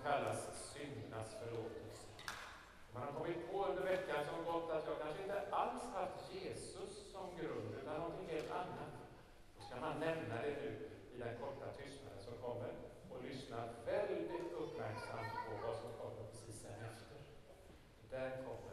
som kallas syndernas förlåtelse. Man har kommit på under veckan som gått att jag kanske inte alls haft Jesus som grund, utan någonting helt annat. Då ska man nämna det nu i den korta tystnaden som kommer och lyssna väldigt uppmärksamt på vad som kommer precis sen efter. Där kommer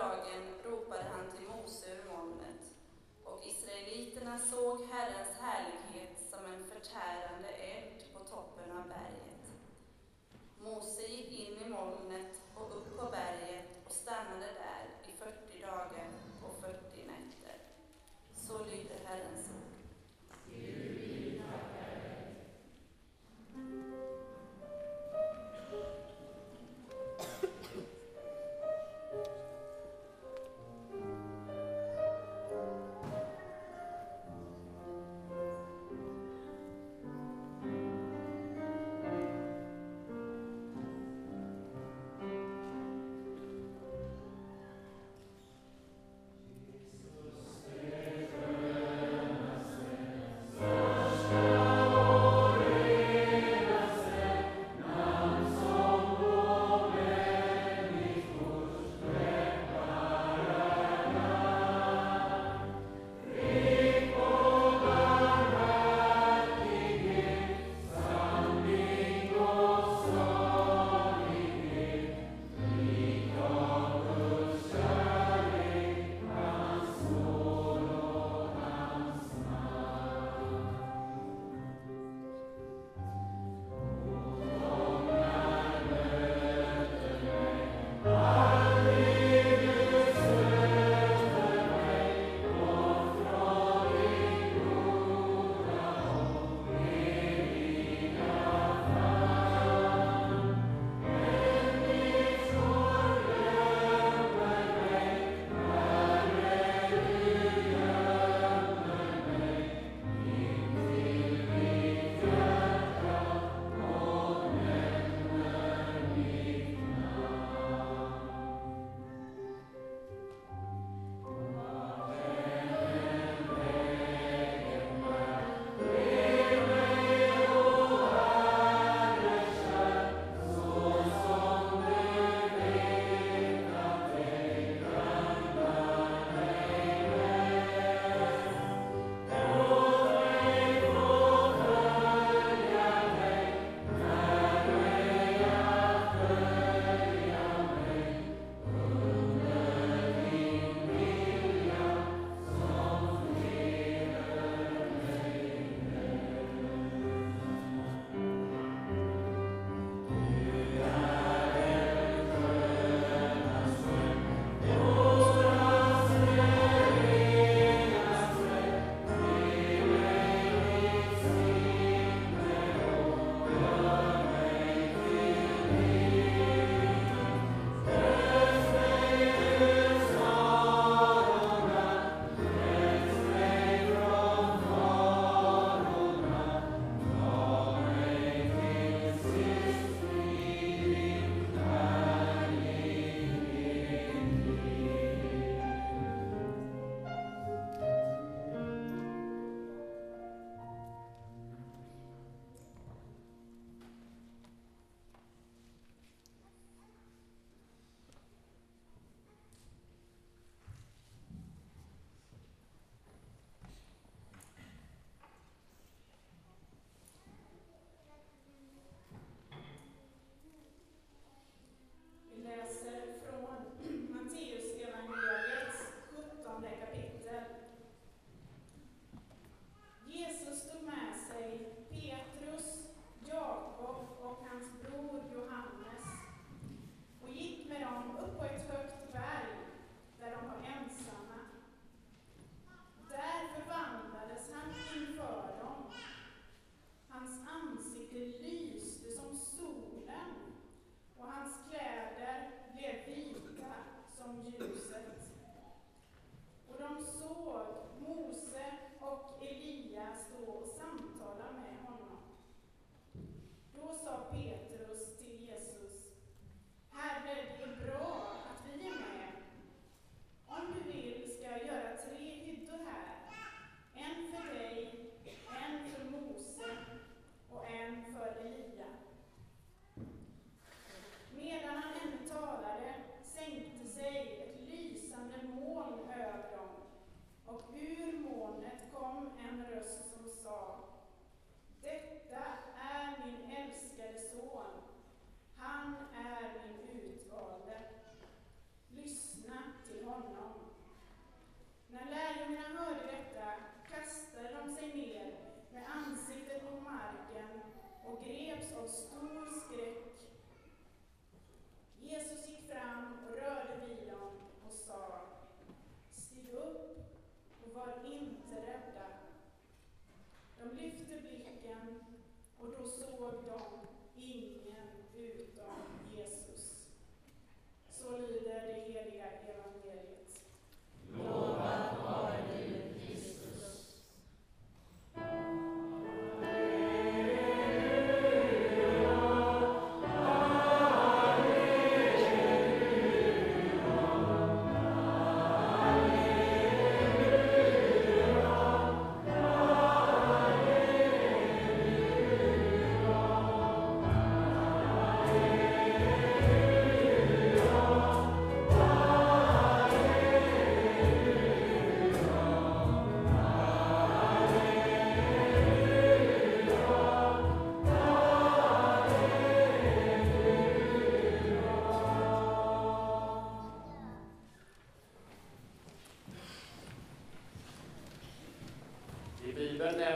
dagen ropade han till Mose ur molnet, och israeliterna såg Herrens härlighet som en förtärande eld på toppen av berget. Mose gick in i molnet och upp på berget och stannade där i 40 dagar och 40 nätter. Så lyder Herrens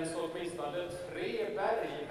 Bibeln nämns åtminstone tre berg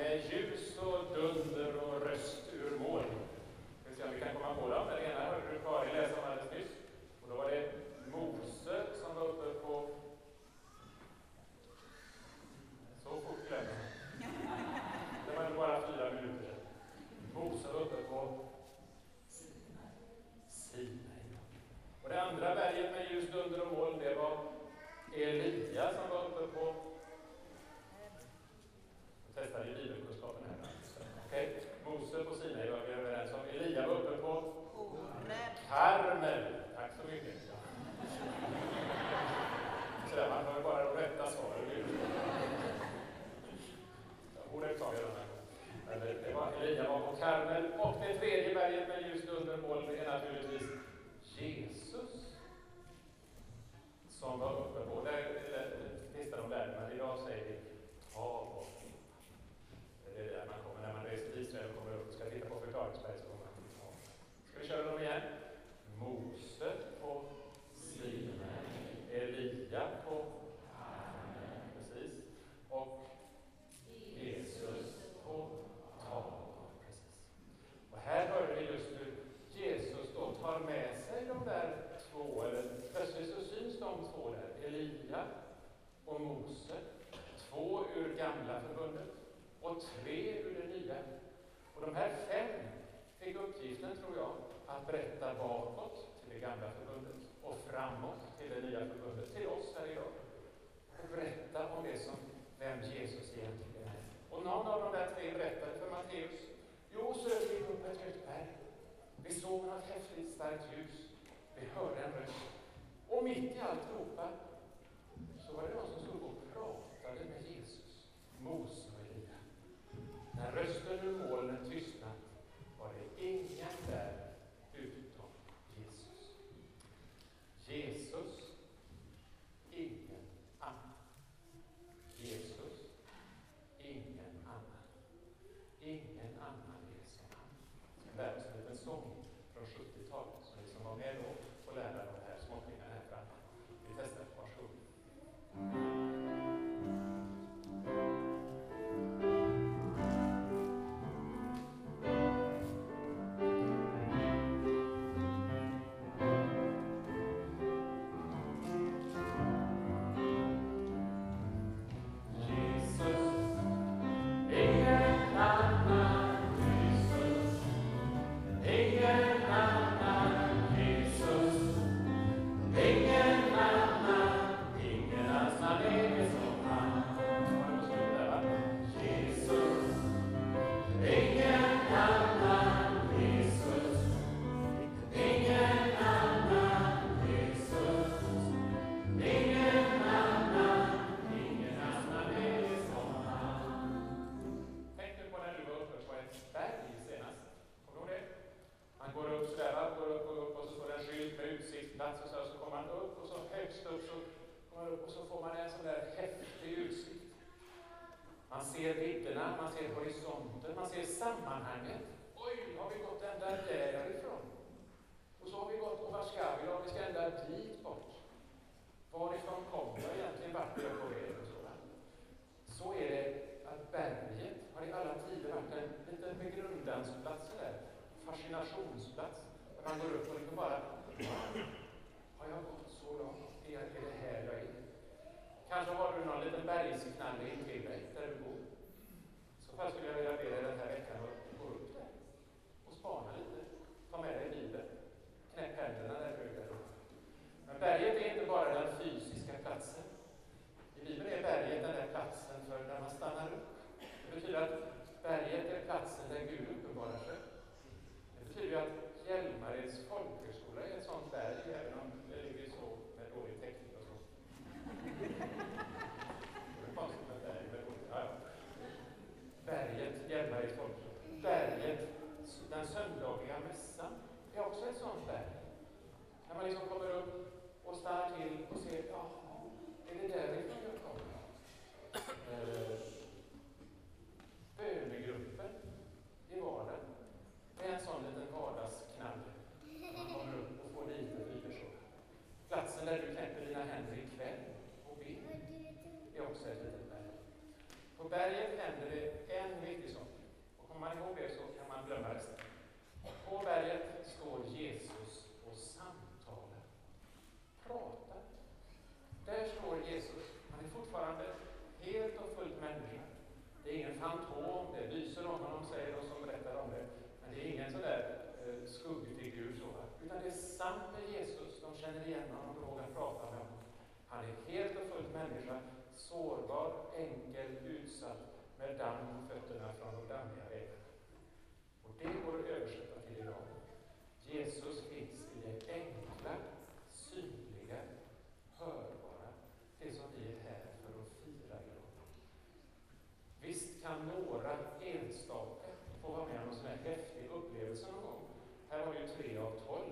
3-avtal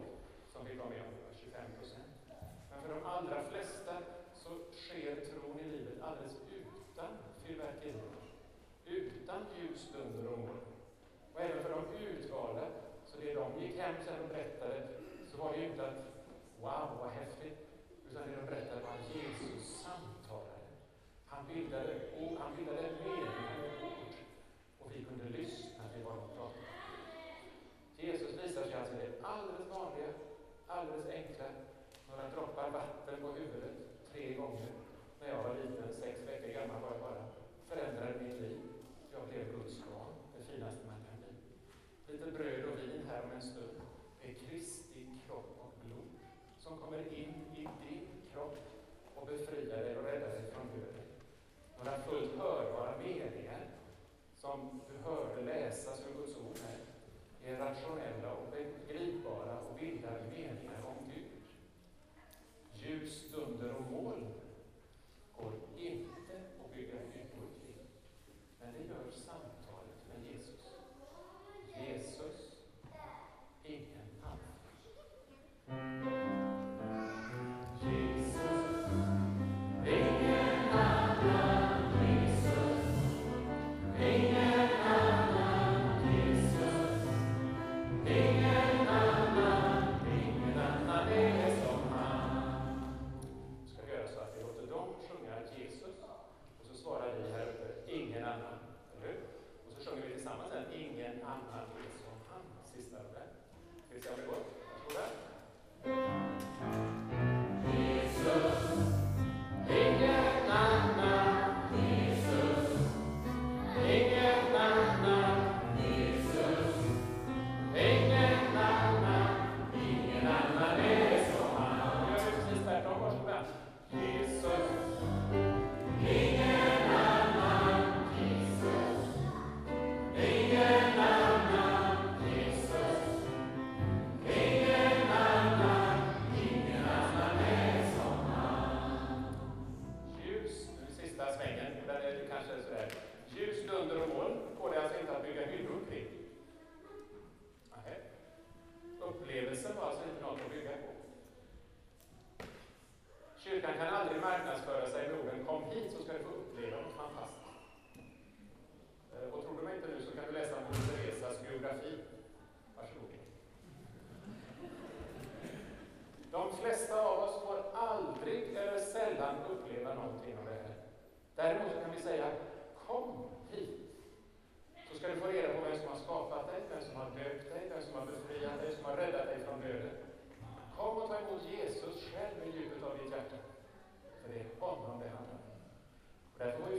som vill vara med om 25 procent. Men för de allra flesta så sker tron i livet alldeles utan fyrverkerier, utan ljus ljusstunder och mål. Och även för de utvalda, så det de gick hem sen och berättade, så var det ju inte att ”wow, vad häftigt”, utan det de berättade var att Jesus samtalade. Han bildade, och han bildade mening alldeles enkla, några droppar vatten på huvudet tre gånger. När jag var liten, sex veckor gammal var jag bara, förändrade mitt liv. Jag blev Guds barn, det finaste man kan bli. Lite bröd och vin här om en stund. Det är Kristi kropp och blod som kommer in i din kropp och befriar dig och räddar dig från döden. Några fullt hörbara meningar som du hörde läsas ur Guds ord här är rationella och begripbara och bildar meningar om Gud. Ljus, stunder och moln går inte att bygga hyggor kring, men det gör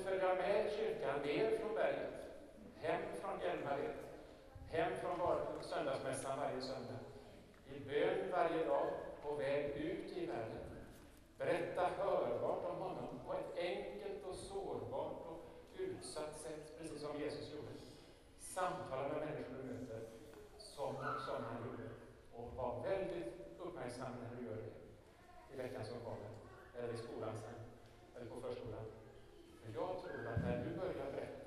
följa med kyrkan ner från berget, hem från Hjälmared, hem från söndagsmässan varje söndag, i bön varje dag, på väg ut i världen. Berätta hörbart om honom på ett enkelt och sårbart och utsatt sätt, precis som Jesus gjorde. Samtala med människor du möter, som, som han gjorde. Och var väldigt uppmärksam när du gör det i veckan som kommer, eller i skolan sen, eller på förskolan jag tror att när du börjar berätta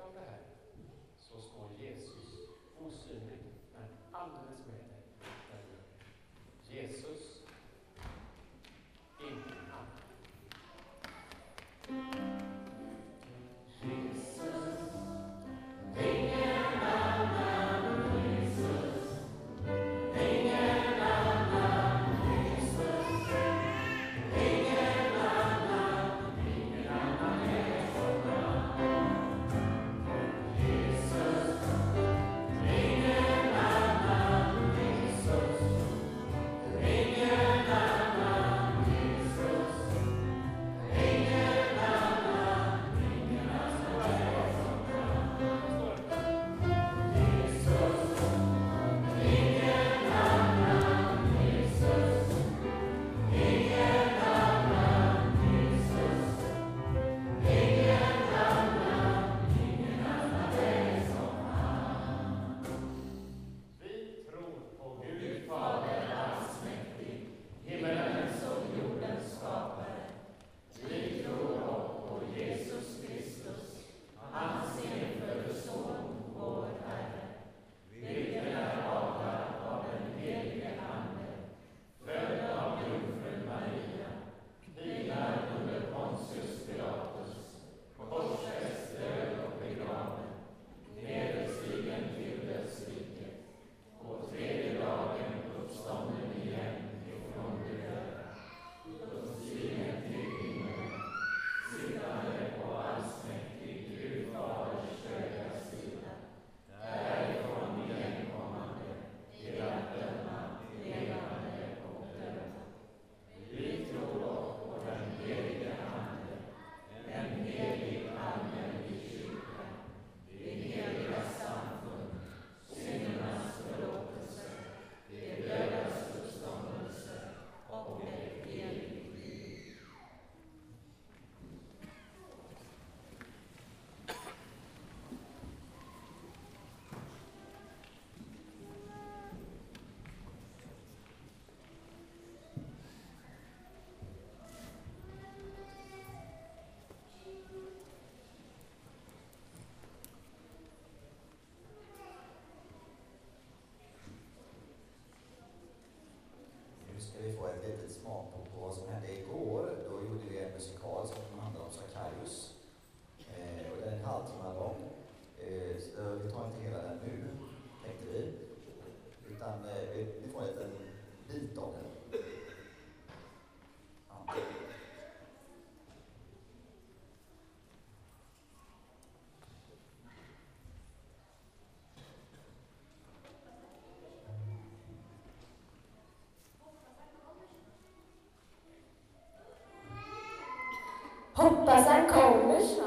Humpasser komisch.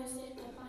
understand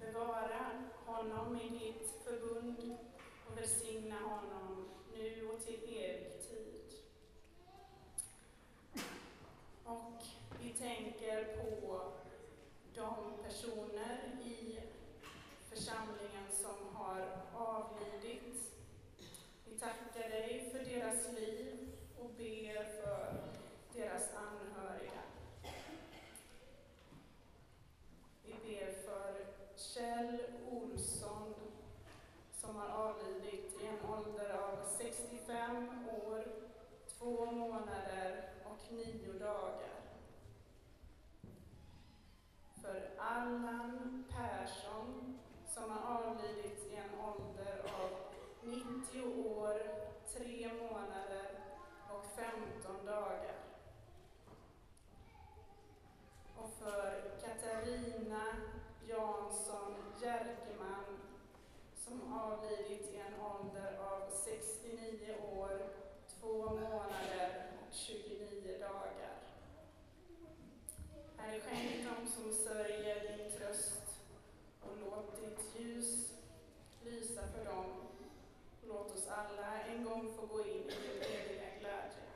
Bevara honom i ditt förbund och välsigna honom nu och till evig tid. Och vi tänker på de personer i församlingen som har avlidit. Vi tackar dig för deras liv och ber för deras anhöriga. Vi ber Kjell Olsson som har avlidit i en ålder av 65 år, två månader och nio dagar. För Allan Persson som har avlidit i en ålder av 90 år, tre månader och 15 dagar. Och för Katarina Jansson Jerkeman som avlidit i en ålder av 69 år, 2 månader och 29 dagar. Herre, skänk dem som sörjer din tröst och låt ditt ljus lysa för dem. Låt oss alla en gång få gå in i din eviga glädje.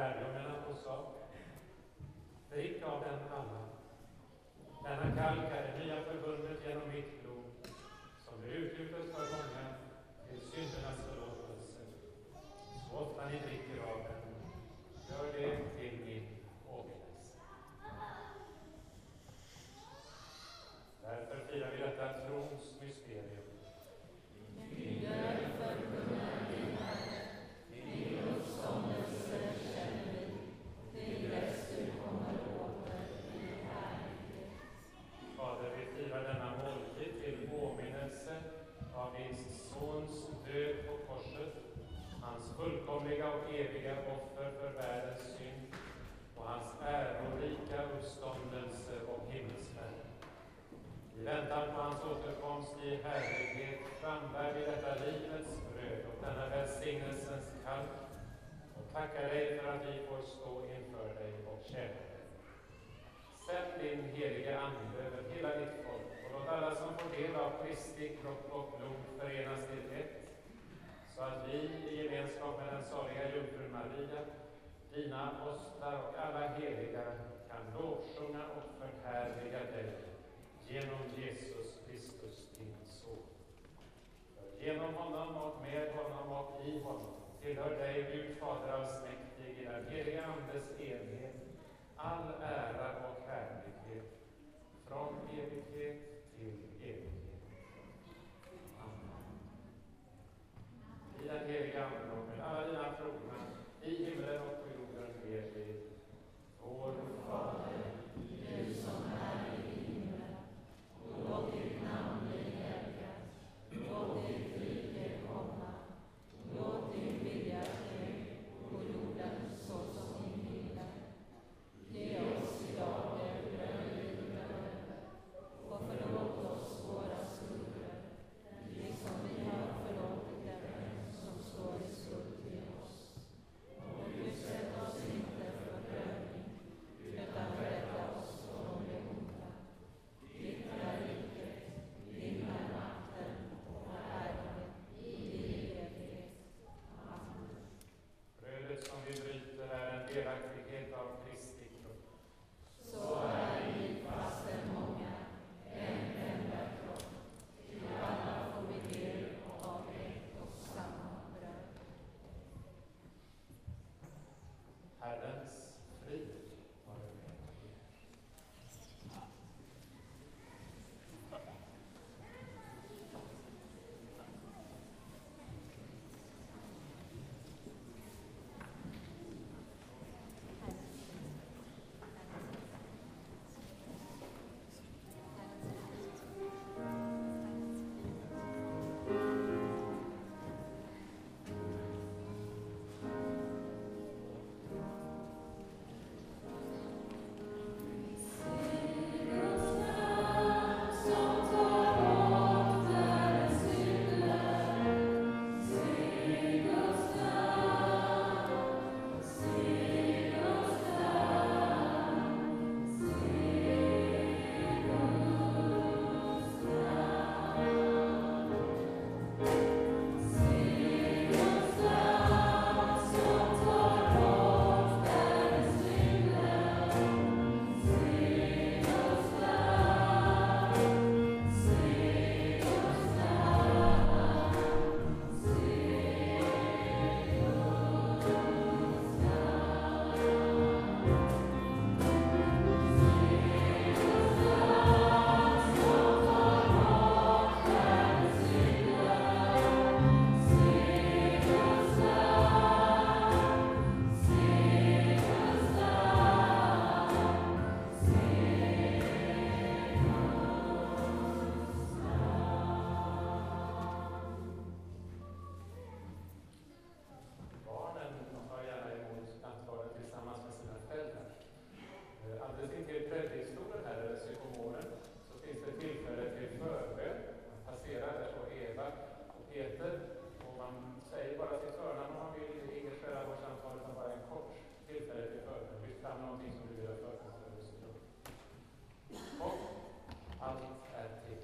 Lärjungarna och sa Drick av den alla. Denna kalk är det nya förbundet genom mitt blod som nu utgjutet för många till syndernas förlåtelse. Så ofta ni dricker av den, gör det till min åminnelse. Därför firar vi detta trons mysterium. Fader, vi firar denna måltid till åminnelse av din Sons död på korset, hans fullkomliga och eviga offer för världens synd och hans ärorika uppståndelse och himmelsfärd. I väntan på hans återkomst i härlighet frambär vi detta livets bröd och denna välsignelsens kalk och tackar dig för att vi får stå inför dig och tjäna dig. Sänd din helige Ande över hela ditt folk och låt alla som får del av Kristi kropp och blod förenas till ett, så att vi i gemenskap med den saliga jungfrun Maria, dina apostlar och alla heliga kan lovsjunga och förhärliga dig genom Jesus Kristus, din Son. För genom honom och med honom och i honom tillhör dig, Gud Fader allsmäktig, i den helige Andes enhet, all ära och härlighet från evighet till evighet. Amen. I den helige Ande och med alla dina trogna, i himlen och på jorden ber vi, vår Fader, Alldeles intill predikstolen här, eller psykomoren, så finns det tillfälle till förbön. Man passerar där på Eva och Peter och man säger bara sitt förnamn om man vill. Inget själavårdssamtal utan bara en kort tillfälle till förbön. Lyft fram någonting som du vill ha förbön för just nu. Och allt är till.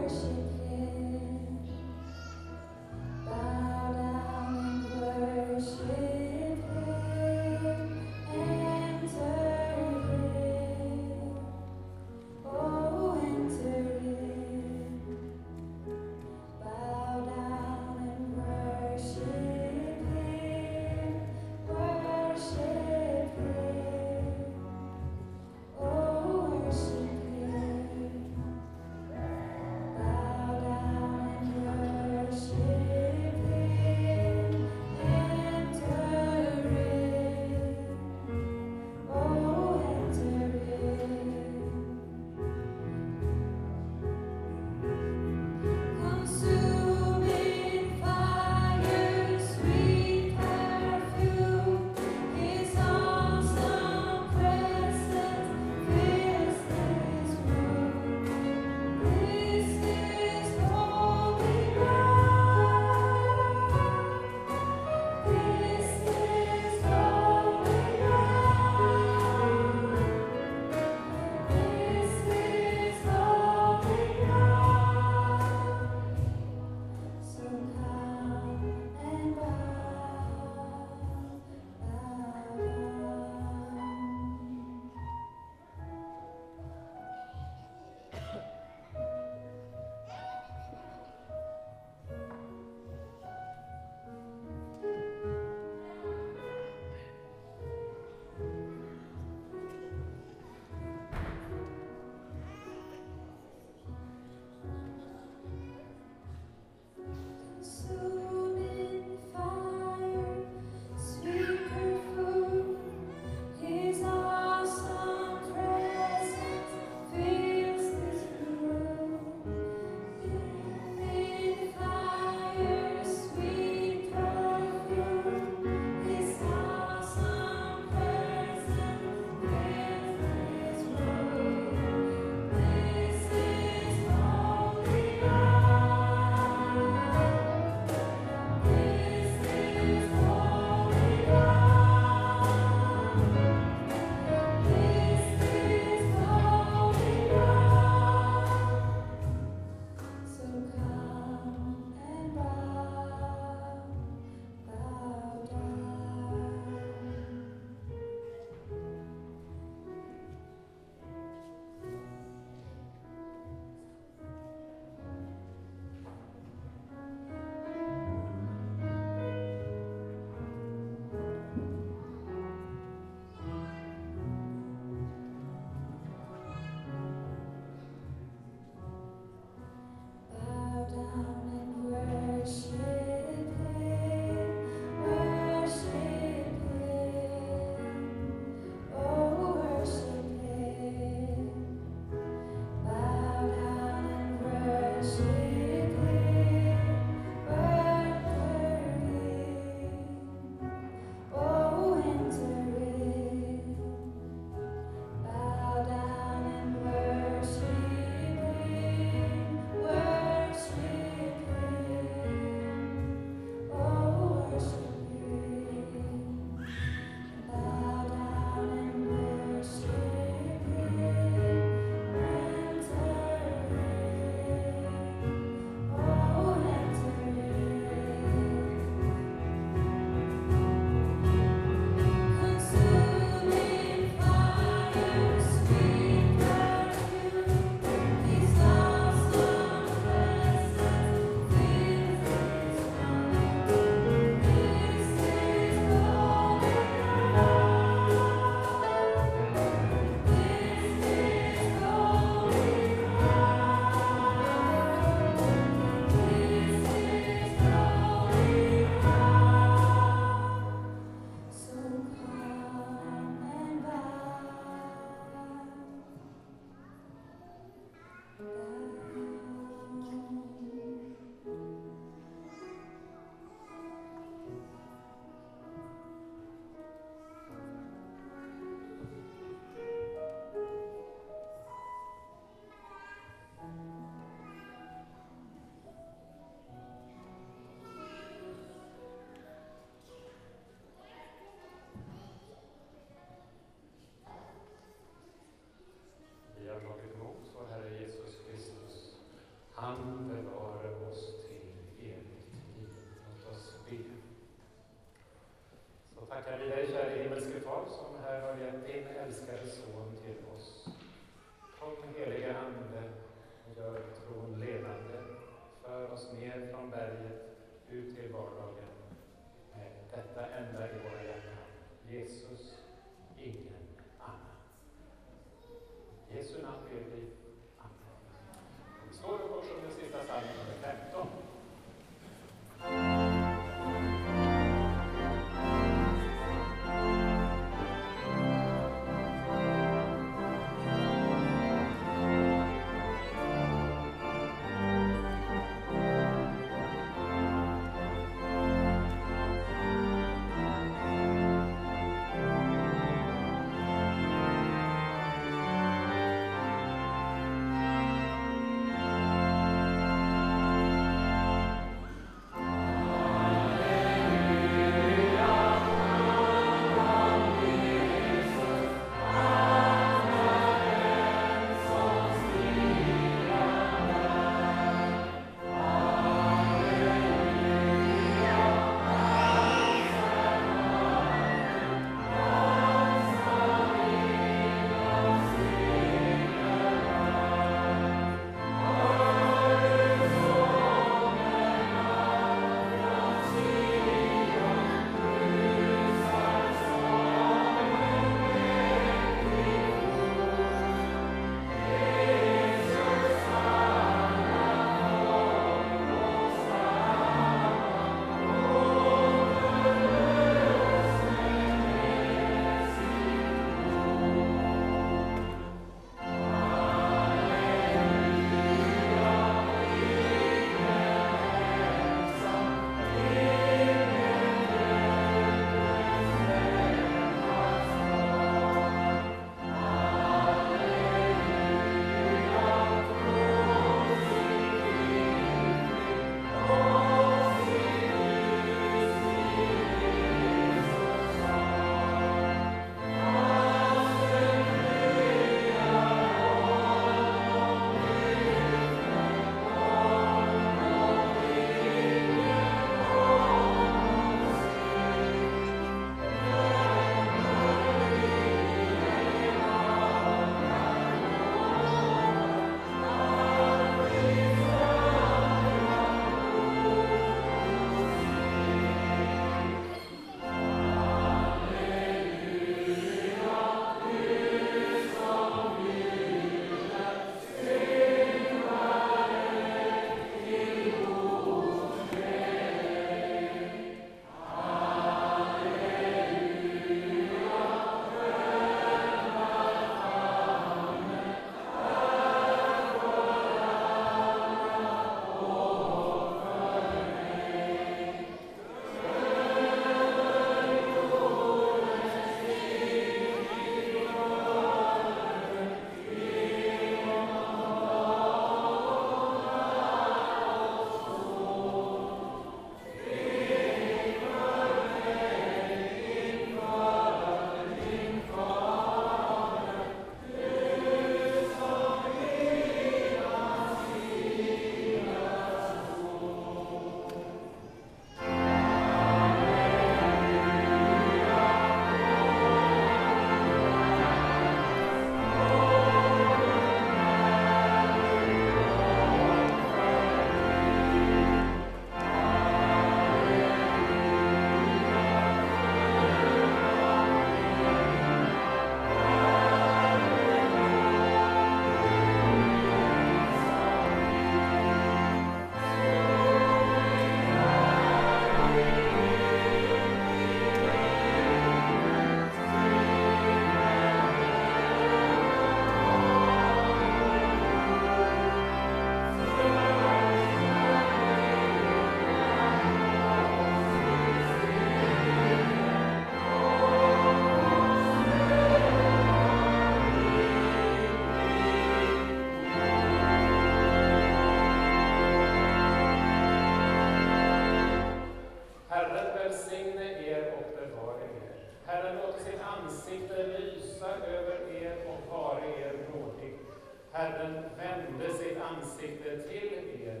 ansikte till er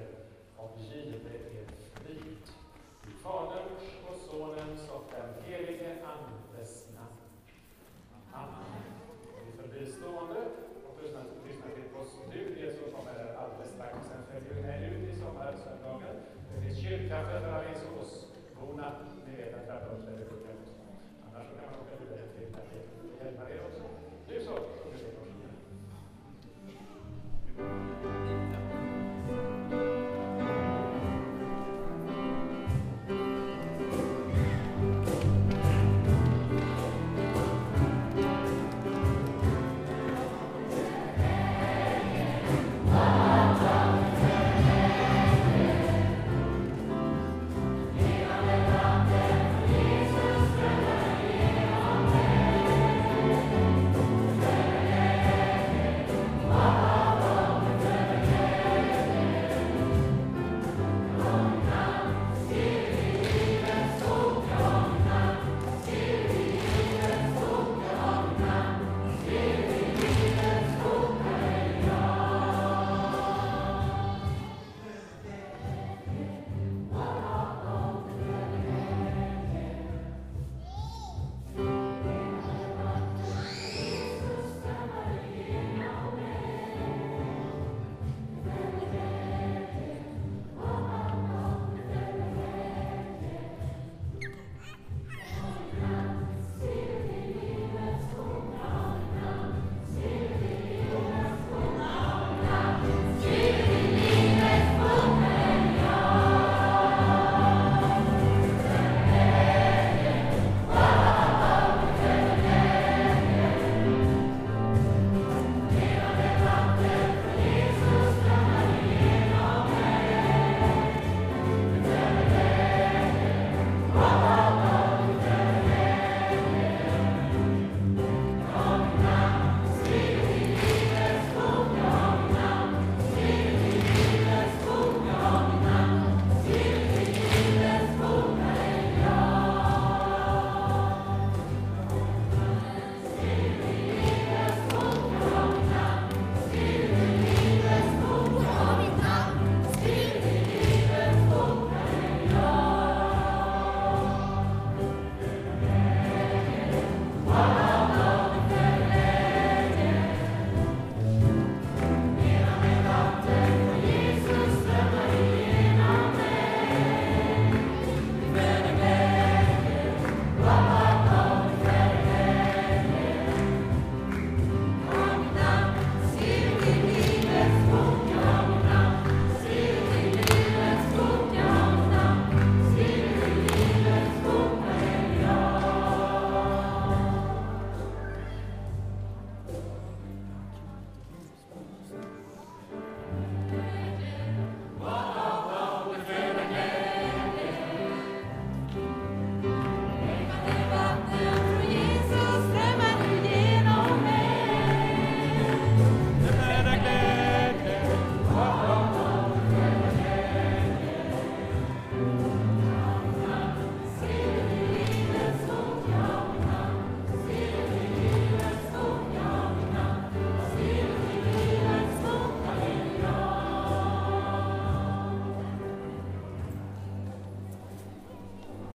och give er frid. I Faderns och Sonens och den helige Andes namn. Amen. Vi förblir stående och lyssnar till poststudier som kommer alldeles strax. Sen följer vi med ut i sommarsöndagen. Det finns kyrkkaffe för Alingsåsborna. Ni vet att jag där är full. Annars kan man åka vidare till Hjälmared också. Nu så, sjunger vi. Thank you.